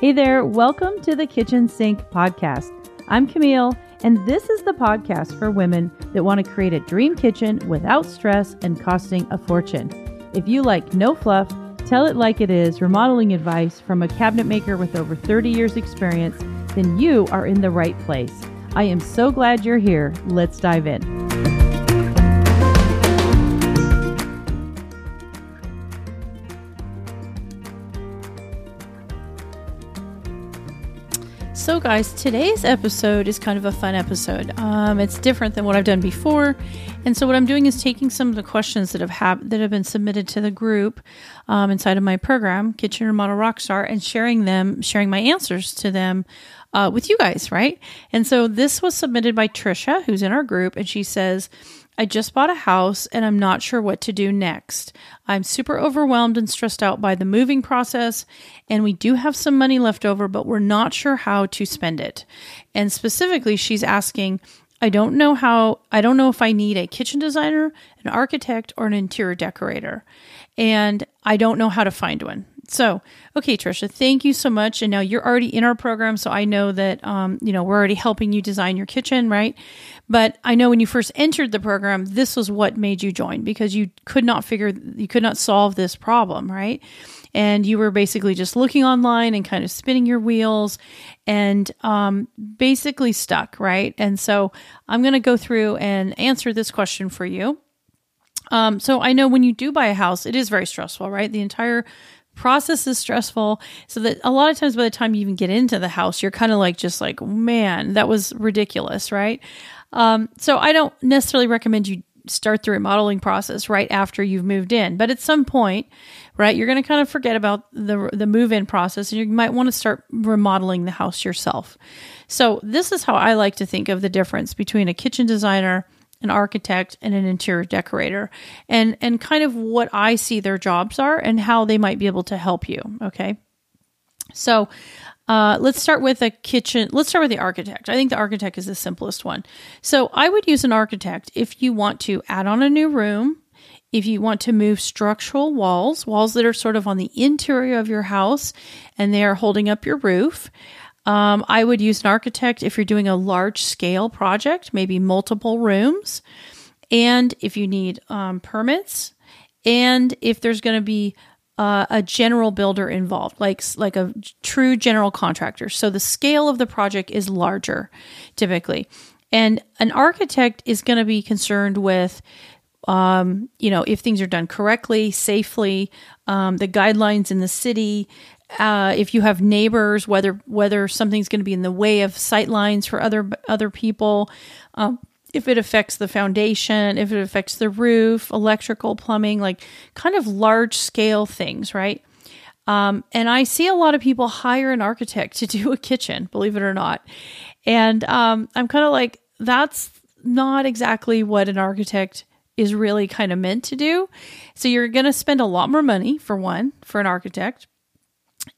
Hey there, welcome to the Kitchen Sink Podcast. I'm Camille, and this is the podcast for women that want to create a dream kitchen without stress and costing a fortune. If you like no fluff, tell it like it is remodeling advice from a cabinet maker with over 30 years' experience, then you are in the right place. I am so glad you're here. Let's dive in. So, guys, today's episode is kind of a fun episode. Um, it's different than what I've done before, and so what I'm doing is taking some of the questions that have ha- that have been submitted to the group um, inside of my program, Kitchen Remodel Rockstar, and sharing them, sharing my answers to them uh, with you guys, right? And so this was submitted by Trisha, who's in our group, and she says. I just bought a house and I'm not sure what to do next. I'm super overwhelmed and stressed out by the moving process, and we do have some money left over, but we're not sure how to spend it. And specifically, she's asking, I don't know how, I don't know if I need a kitchen designer, an architect, or an interior decorator. And I don't know how to find one. So, okay, Trisha, thank you so much. And now you're already in our program, so I know that um, you know we're already helping you design your kitchen, right? But I know when you first entered the program, this was what made you join because you could not figure, you could not solve this problem, right? And you were basically just looking online and kind of spinning your wheels and um, basically stuck, right? And so I'm going to go through and answer this question for you. Um, so I know when you do buy a house, it is very stressful, right? The entire process is stressful so that a lot of times by the time you even get into the house you're kind of like just like man that was ridiculous right? Um, so i don't necessarily recommend you start the remodeling process right after you've moved in but at some point right you're going to kind of forget about the the move in process and you might want to start remodeling the house yourself. So this is how i like to think of the difference between a kitchen designer an architect and an interior decorator and and kind of what I see their jobs are and how they might be able to help you okay? So uh, let's start with a kitchen let's start with the architect. I think the architect is the simplest one. So I would use an architect if you want to add on a new room if you want to move structural walls walls that are sort of on the interior of your house and they are holding up your roof um, I would use an architect if you're doing a large scale project, maybe multiple rooms, and if you need um, permits, and if there's going to be uh, a general builder involved, like like a true general contractor. So the scale of the project is larger, typically, and an architect is going to be concerned with um, you know, if things are done correctly, safely, um, the guidelines in the city, uh, if you have neighbors, whether whether something's going to be in the way of sight lines for other other people, um, if it affects the foundation, if it affects the roof, electrical, plumbing, like kind of large scale things, right? Um, and I see a lot of people hire an architect to do a kitchen, believe it or not. And um, I'm kind of like, that's not exactly what an architect is really kind of meant to do. So you're going to spend a lot more money for one, for an architect.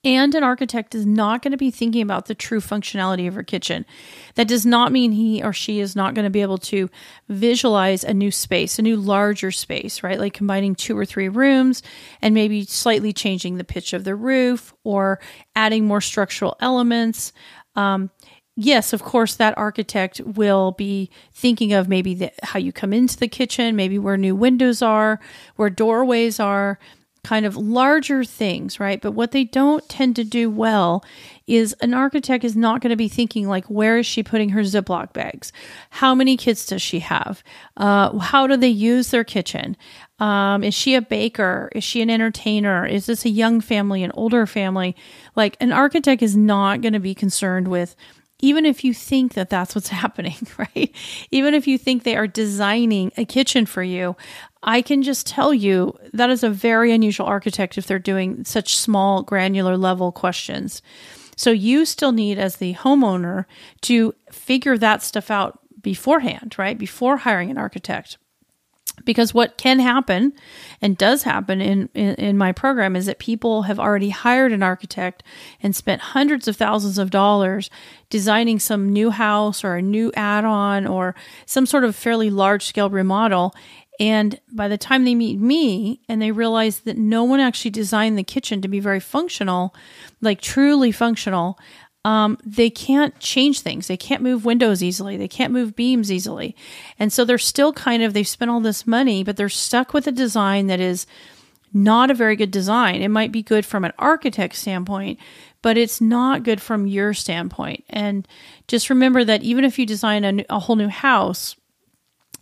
And an architect is not going to be thinking about the true functionality of her kitchen. That does not mean he or she is not going to be able to visualize a new space, a new larger space, right? Like combining two or three rooms and maybe slightly changing the pitch of the roof or adding more structural elements. Um, yes, of course, that architect will be thinking of maybe the, how you come into the kitchen, maybe where new windows are, where doorways are kind of larger things, right? But what they don't tend to do well is an architect is not going to be thinking like, where is she putting her Ziploc bags? How many kids does she have? Uh, how do they use their kitchen? Um, is she a baker? Is she an entertainer? Is this a young family, an older family? Like an architect is not going to be concerned with even if you think that that's what's happening, right? Even if you think they are designing a kitchen for you, I can just tell you that is a very unusual architect if they're doing such small, granular level questions. So you still need, as the homeowner, to figure that stuff out beforehand, right? Before hiring an architect because what can happen and does happen in, in, in, my program is that people have already hired an architect and spent hundreds of thousands of dollars designing some new house or a new add-on or some sort of fairly large scale remodel And by the time they meet me and they realize that no one actually designed the kitchen to be very functional, like truly functional, um, they can't change things. They can't move windows easily. They can't move beams easily. And so they're still kind of, they've spent all this money, but they're stuck with a design that is not a very good design. It might be good from an architect standpoint, but it's not good from your standpoint. And just remember that even if you design a, a whole new house,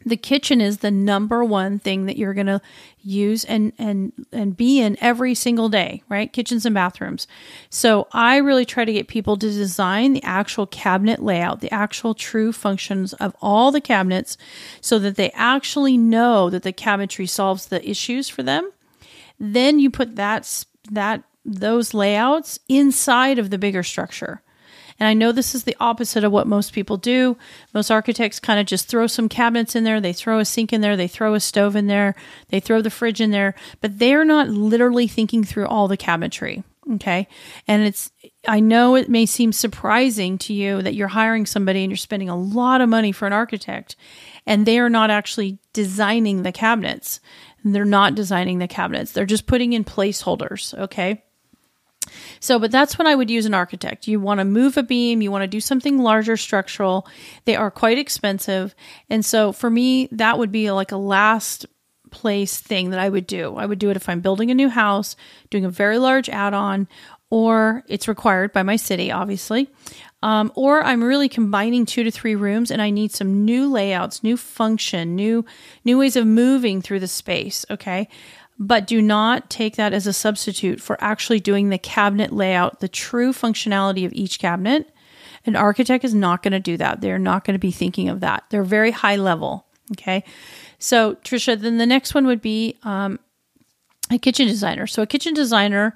the kitchen is the number one thing that you're going to use and and and be in every single day right? Kitchens and bathrooms. So i really try to get people to design the actual cabinet layout the actual true functions of all the cabinets so that they actually know that the cabinetry solves the issues for them. Then you put that that those layouts inside of the bigger structure and I know this is the opposite of what most people do. Most architects kind of just throw some cabinets in there, they throw a sink in there, they throw a stove in there, they throw the fridge in there, but they're not literally thinking through all the cabinetry. Okay. And it's, I know it may seem surprising to you that you're hiring somebody and you're spending a lot of money for an architect and they are not actually designing the cabinets. They're not designing the cabinets. They're just putting in placeholders. Okay. So, but that's when I would use an architect. You want to move a beam, you want to do something larger structural. They are quite expensive. And so for me, that would be like a last place thing that I would do. I would do it if I'm building a new house, doing a very large add on, or it's required by my city, obviously. Um, or I'm really combining two to three rooms and I need some new layouts, new function, new new ways of moving through the space. Okay but do not take that as a substitute for actually doing the cabinet layout, the true functionality of each cabinet. An architect is not going to do that. They're not going to be thinking of that. They're very high level. Okay. So, Trisha, then the next one would be um, a kitchen designer. So, a kitchen designer,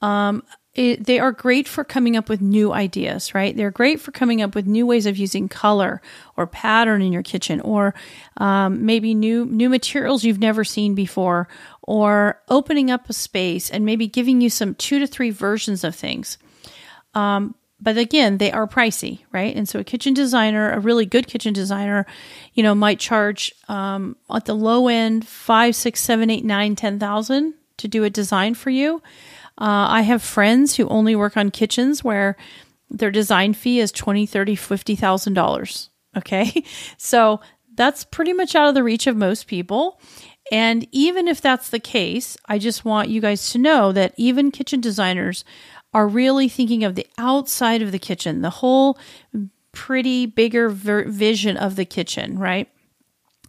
um, it, they are great for coming up with new ideas, right? They're great for coming up with new ways of using color or pattern in your kitchen, or um, maybe new new materials you've never seen before, or opening up a space and maybe giving you some two to three versions of things. Um, but again, they are pricey, right? And so a kitchen designer, a really good kitchen designer, you know, might charge um, at the low end five, six, seven, eight, nine, ten thousand to do a design for you. Uh, I have friends who only work on kitchens where their design fee is twenty, thirty, fifty thousand dollars. Okay, so that's pretty much out of the reach of most people. And even if that's the case, I just want you guys to know that even kitchen designers are really thinking of the outside of the kitchen, the whole pretty bigger ver- vision of the kitchen, right?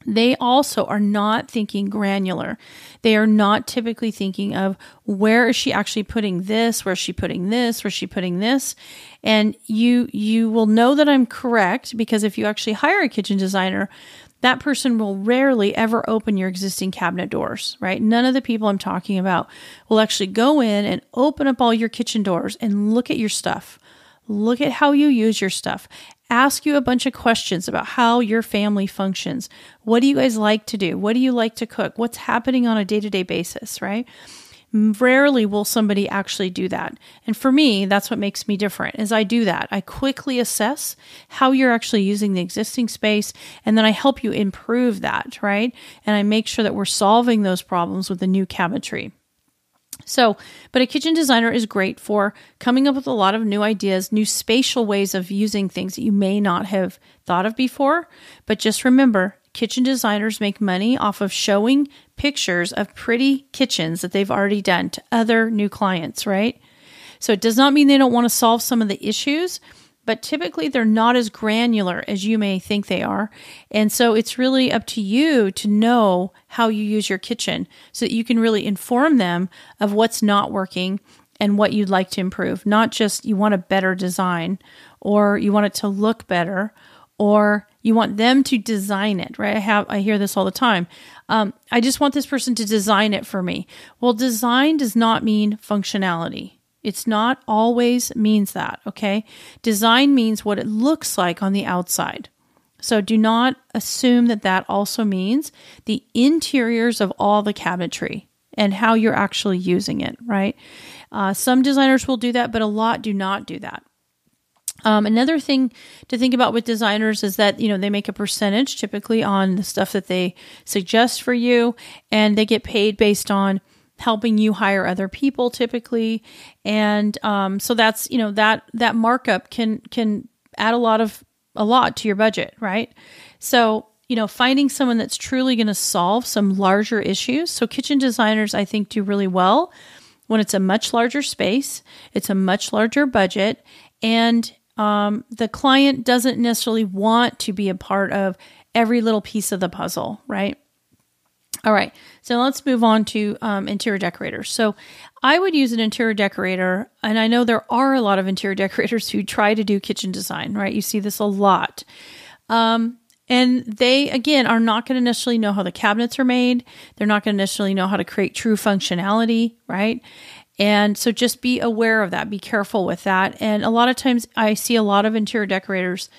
they also are not thinking granular. They are not typically thinking of where is she actually putting this, where is she putting this, where is she putting this. And you you will know that I'm correct because if you actually hire a kitchen designer, that person will rarely ever open your existing cabinet doors, right? None of the people I'm talking about will actually go in and open up all your kitchen doors and look at your stuff. Look at how you use your stuff ask you a bunch of questions about how your family functions. What do you guys like to do? What do you like to cook? What's happening on a day to day basis, right? Rarely will somebody actually do that. And for me, that's what makes me different is I do that. I quickly assess how you're actually using the existing space and then I help you improve that, right? And I make sure that we're solving those problems with the new cabinetry. So, but a kitchen designer is great for coming up with a lot of new ideas, new spatial ways of using things that you may not have thought of before. But just remember, kitchen designers make money off of showing pictures of pretty kitchens that they've already done to other new clients, right? So it does not mean they don't want to solve some of the issues, but typically they're not as granular as you may think they are. And so it's really up to you to know how you use your kitchen so that you can really inform them of what's not working and what you'd like to improve. Not just you want a better design or you want it to look better or you want them to design it, right? I have I hear this all the time. Um, I just want this person to design it for me. Well, design does not mean functionality. It's not always means that, okay? Design means what it looks like on the outside. So do not assume that that also means the interiors of all the cabinetry and how you're actually using it, right? Uh, some designers will do that, but a lot do not do that. Um, another thing to think about with designers is that you know they make a percentage typically on the stuff that they suggest for you, and they get paid based on helping you hire other people typically, and um, so that's you know that that markup can can add a lot of a lot to your budget, right? So you know finding someone that's truly going to solve some larger issues. So kitchen designers I think do really well when it's a much larger space, it's a much larger budget, and um, the client doesn't necessarily want to be a part of every little piece of the puzzle, right? All right, so let's move on to um, interior decorators. So I would use an interior decorator, and I know there are a lot of interior decorators who try to do kitchen design, right? You see this a lot. Um, and they, again, are not going to necessarily know how the cabinets are made. They're not going to necessarily know how to create true functionality, right? And so just be aware of that. Be careful with that. And a lot of times I see a lot of interior decorators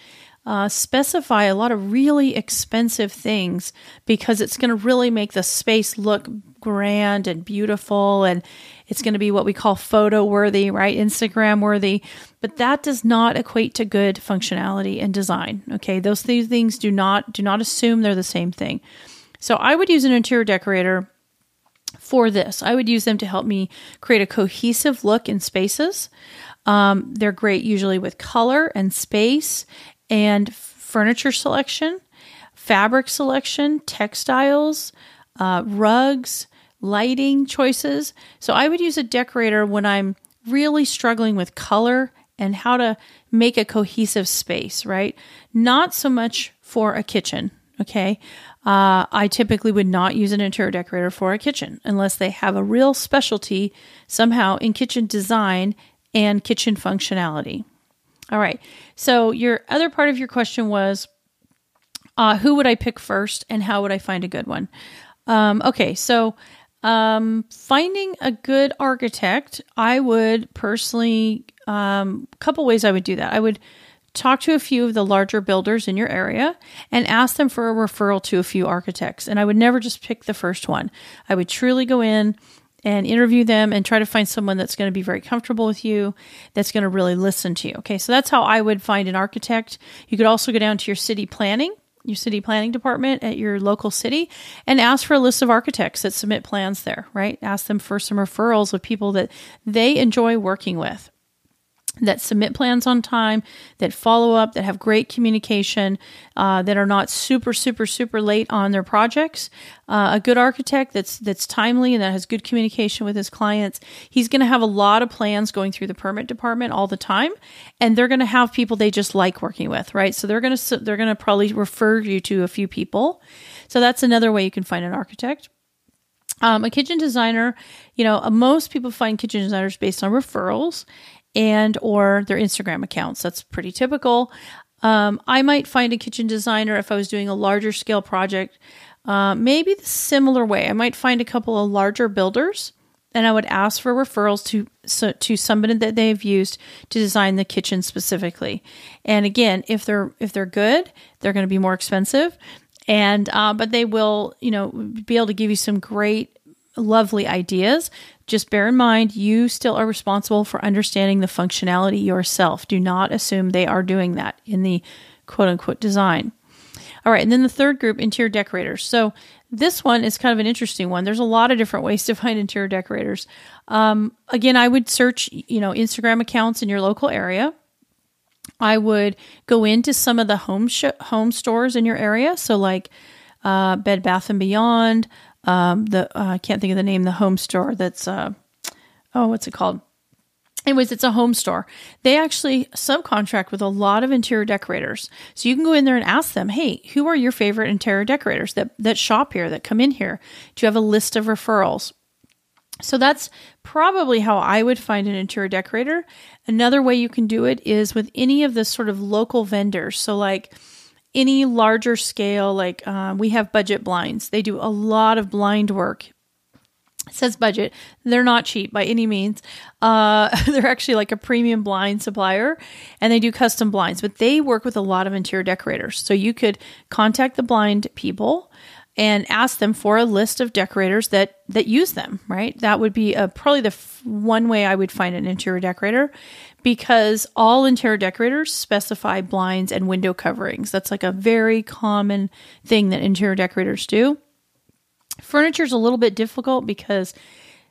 uh, specify a lot of really expensive things because it's going to really make the space look grand and beautiful and it's going to be what we call photo worthy, right? Instagram worthy. But that does not equate to good functionality and design. Okay. Those things do not, do not assume they're the same thing. So I would use an interior decorator for this. I would use them to help me create a cohesive look in spaces. Um, they're great usually with color and space and furniture selection, fabric selection, textiles, uh, rugs, lighting choices. So I would use a decorator when I'm really struggling with color and how to make a cohesive space, right? Not so much for a kitchen, okay? Uh, I typically would not use an interior decorator for a kitchen unless they have a real specialty somehow in kitchen design and kitchen functionality. All right. So, your other part of your question was uh, who would I pick first and how would I find a good one? Um, okay. So, um, finding a good architect, I would personally, a um, couple ways I would do that. I would talk to a few of the larger builders in your area and ask them for a referral to a few architects. And I would never just pick the first one. I would truly go in and interview them and try to find someone that's going to be very comfortable with you, that's going to really listen to you. Okay, so that's how I would find an architect. You could also go down to your city planning, your city planning department at your local city, and ask for a list of architects that submit plans there, right? Ask them for some referrals of people that they enjoy working with that submit plans on time, that follow up, that have great communication, uh, that are not super, super, super late on their projects. Uh, a good architect that's that's timely and that has good communication with his clients. He's going to have a lot of plans going through the permit department all the time, and they're going to have people they just like working with, right? So they're going to they're going to probably refer you to a few people. So that's another way you can find an architect. Um, a kitchen designer, you know, most people find kitchen designers based on referrals and or their Instagram accounts. That's pretty typical. Um, I might find a kitchen designer if I was doing a larger scale project, uh, maybe the similar way. I might find a couple of larger builders and I would ask for referrals to so, to somebody that they've used to design the kitchen specifically. And again, if they're if they're good, they're going to be more expensive, and uh, but they will you know be able to give you some great lovely ideas. Just bear in mind, you still are responsible for understanding the functionality yourself. Do not assume they are doing that in the quote unquote design. All right, and then the third group, interior decorators. So this one is kind of an interesting one. There's a lot of different ways to find interior decorators. Um, again, I would search, you know, Instagram accounts in your local area. I would go into some of the home sh- home stores in your area, so like uh, Bed Bath and Beyond, um, the uh, I can't think of the name, the home store that's uh, oh, what's it called? Anyways, it's a home store. They actually subcontract with a lot of interior decorators. So you can go in there and ask them, hey, who are your favorite interior decorators that, that shop here, that come in here? Do you have a list of referrals? So that's probably how I would find an interior decorator. Another way you can do it is with any of the sort of local vendors. So, like, any larger scale, like uh, we have budget blinds. They do a lot of blind work. It says budget. They're not cheap by any means. Uh, they're actually like a premium blind supplier and they do custom blinds, but they work with a lot of interior decorators. So you could contact the blind people and ask them for a list of decorators that that use them right? That would be a, probably the f- one way i would find an interior decorator because all interior decorators specify blinds and window coverings. That's like a very common thing that interior decorators do. Furniture is a little bit difficult because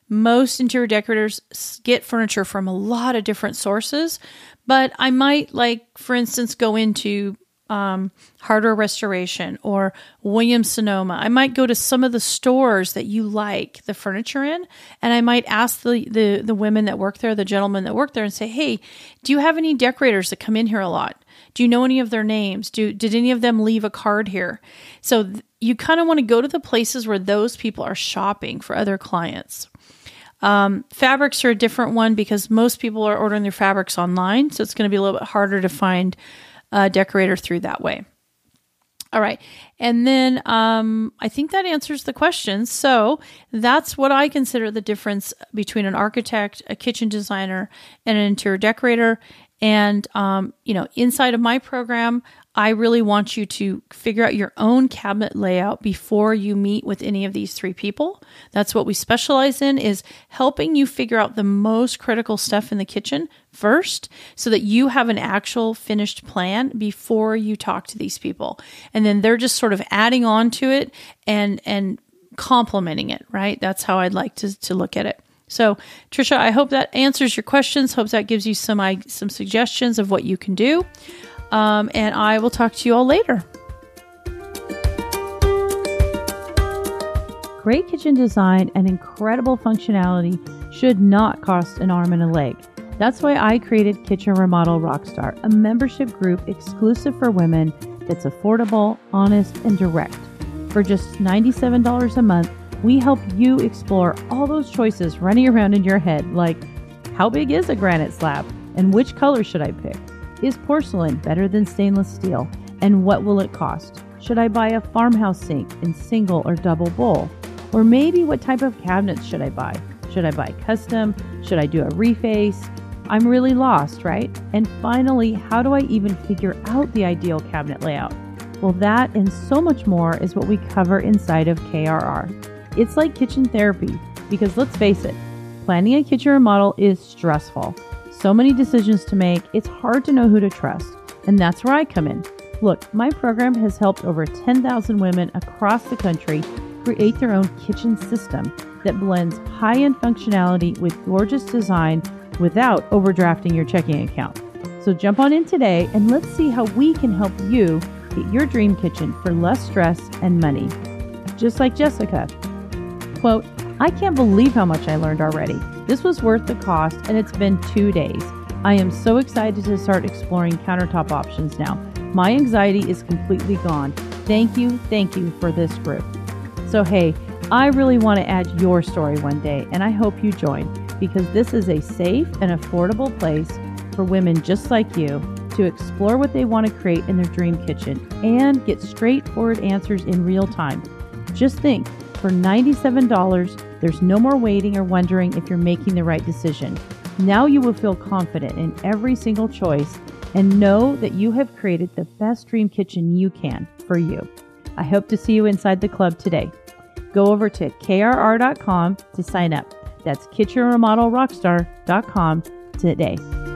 most interior decorators get furniture from a lot of different sources but i might like for instance go into um, Hardware Restoration or Williams Sonoma. I might go to some of the stores that you like the furniture in, and I might ask the, the, the women that work there, the gentlemen that work there, and say, "Hey, do you have any decorators that come in here a lot? Do you know any of their names? Do did any of them leave a card here?" So th- you kind of want to go to the places where those people are shopping for other clients. Um, fabrics are a different one because most people are ordering their fabrics online, so it's going to be a little bit harder to find uh, decorator through that way. All right. And then um, I think that answers the question. So that's what I consider the difference between an architect, a kitchen designer, and an interior decorator. And, um, you know, inside of my program, I really want you to figure out your own cabinet layout before you meet with any of these three people. That's what we specialize in is helping you figure out the most critical stuff in the kitchen first so that you have an actual finished plan before you talk to these people. And then they're just sort of adding on to it and and complementing it, right? That's how I'd like to to look at it. So, Trisha, I hope that answers your questions. Hope that gives you some some suggestions of what you can do. Um, and I will talk to you all later. Great kitchen design and incredible functionality should not cost an arm and a leg. That's why I created Kitchen Remodel Rockstar, a membership group exclusive for women that's affordable, honest, and direct. For just $97 a month, we help you explore all those choices running around in your head, like how big is a granite slab and which color should I pick? Is porcelain better than stainless steel? And what will it cost? Should I buy a farmhouse sink in single or double bowl? Or maybe what type of cabinets should I buy? Should I buy custom? Should I do a reface? I'm really lost, right? And finally, how do I even figure out the ideal cabinet layout? Well, that and so much more is what we cover inside of KRR. It's like kitchen therapy because let's face it, planning a kitchen remodel is stressful. So many decisions to make, it's hard to know who to trust. And that's where I come in. Look, my program has helped over 10,000 women across the country create their own kitchen system that blends high end functionality with gorgeous design without overdrafting your checking account. So jump on in today and let's see how we can help you get your dream kitchen for less stress and money. Just like Jessica. Quote, I can't believe how much I learned already. This was worth the cost, and it's been two days. I am so excited to start exploring countertop options now. My anxiety is completely gone. Thank you, thank you for this group. So, hey, I really want to add your story one day, and I hope you join because this is a safe and affordable place for women just like you to explore what they want to create in their dream kitchen and get straightforward answers in real time. Just think for $97, there's no more waiting or wondering if you're making the right decision. Now you will feel confident in every single choice and know that you have created the best dream kitchen you can for you. I hope to see you inside the club today. Go over to krr.com to sign up. That's kitchenremodelrockstar.com today.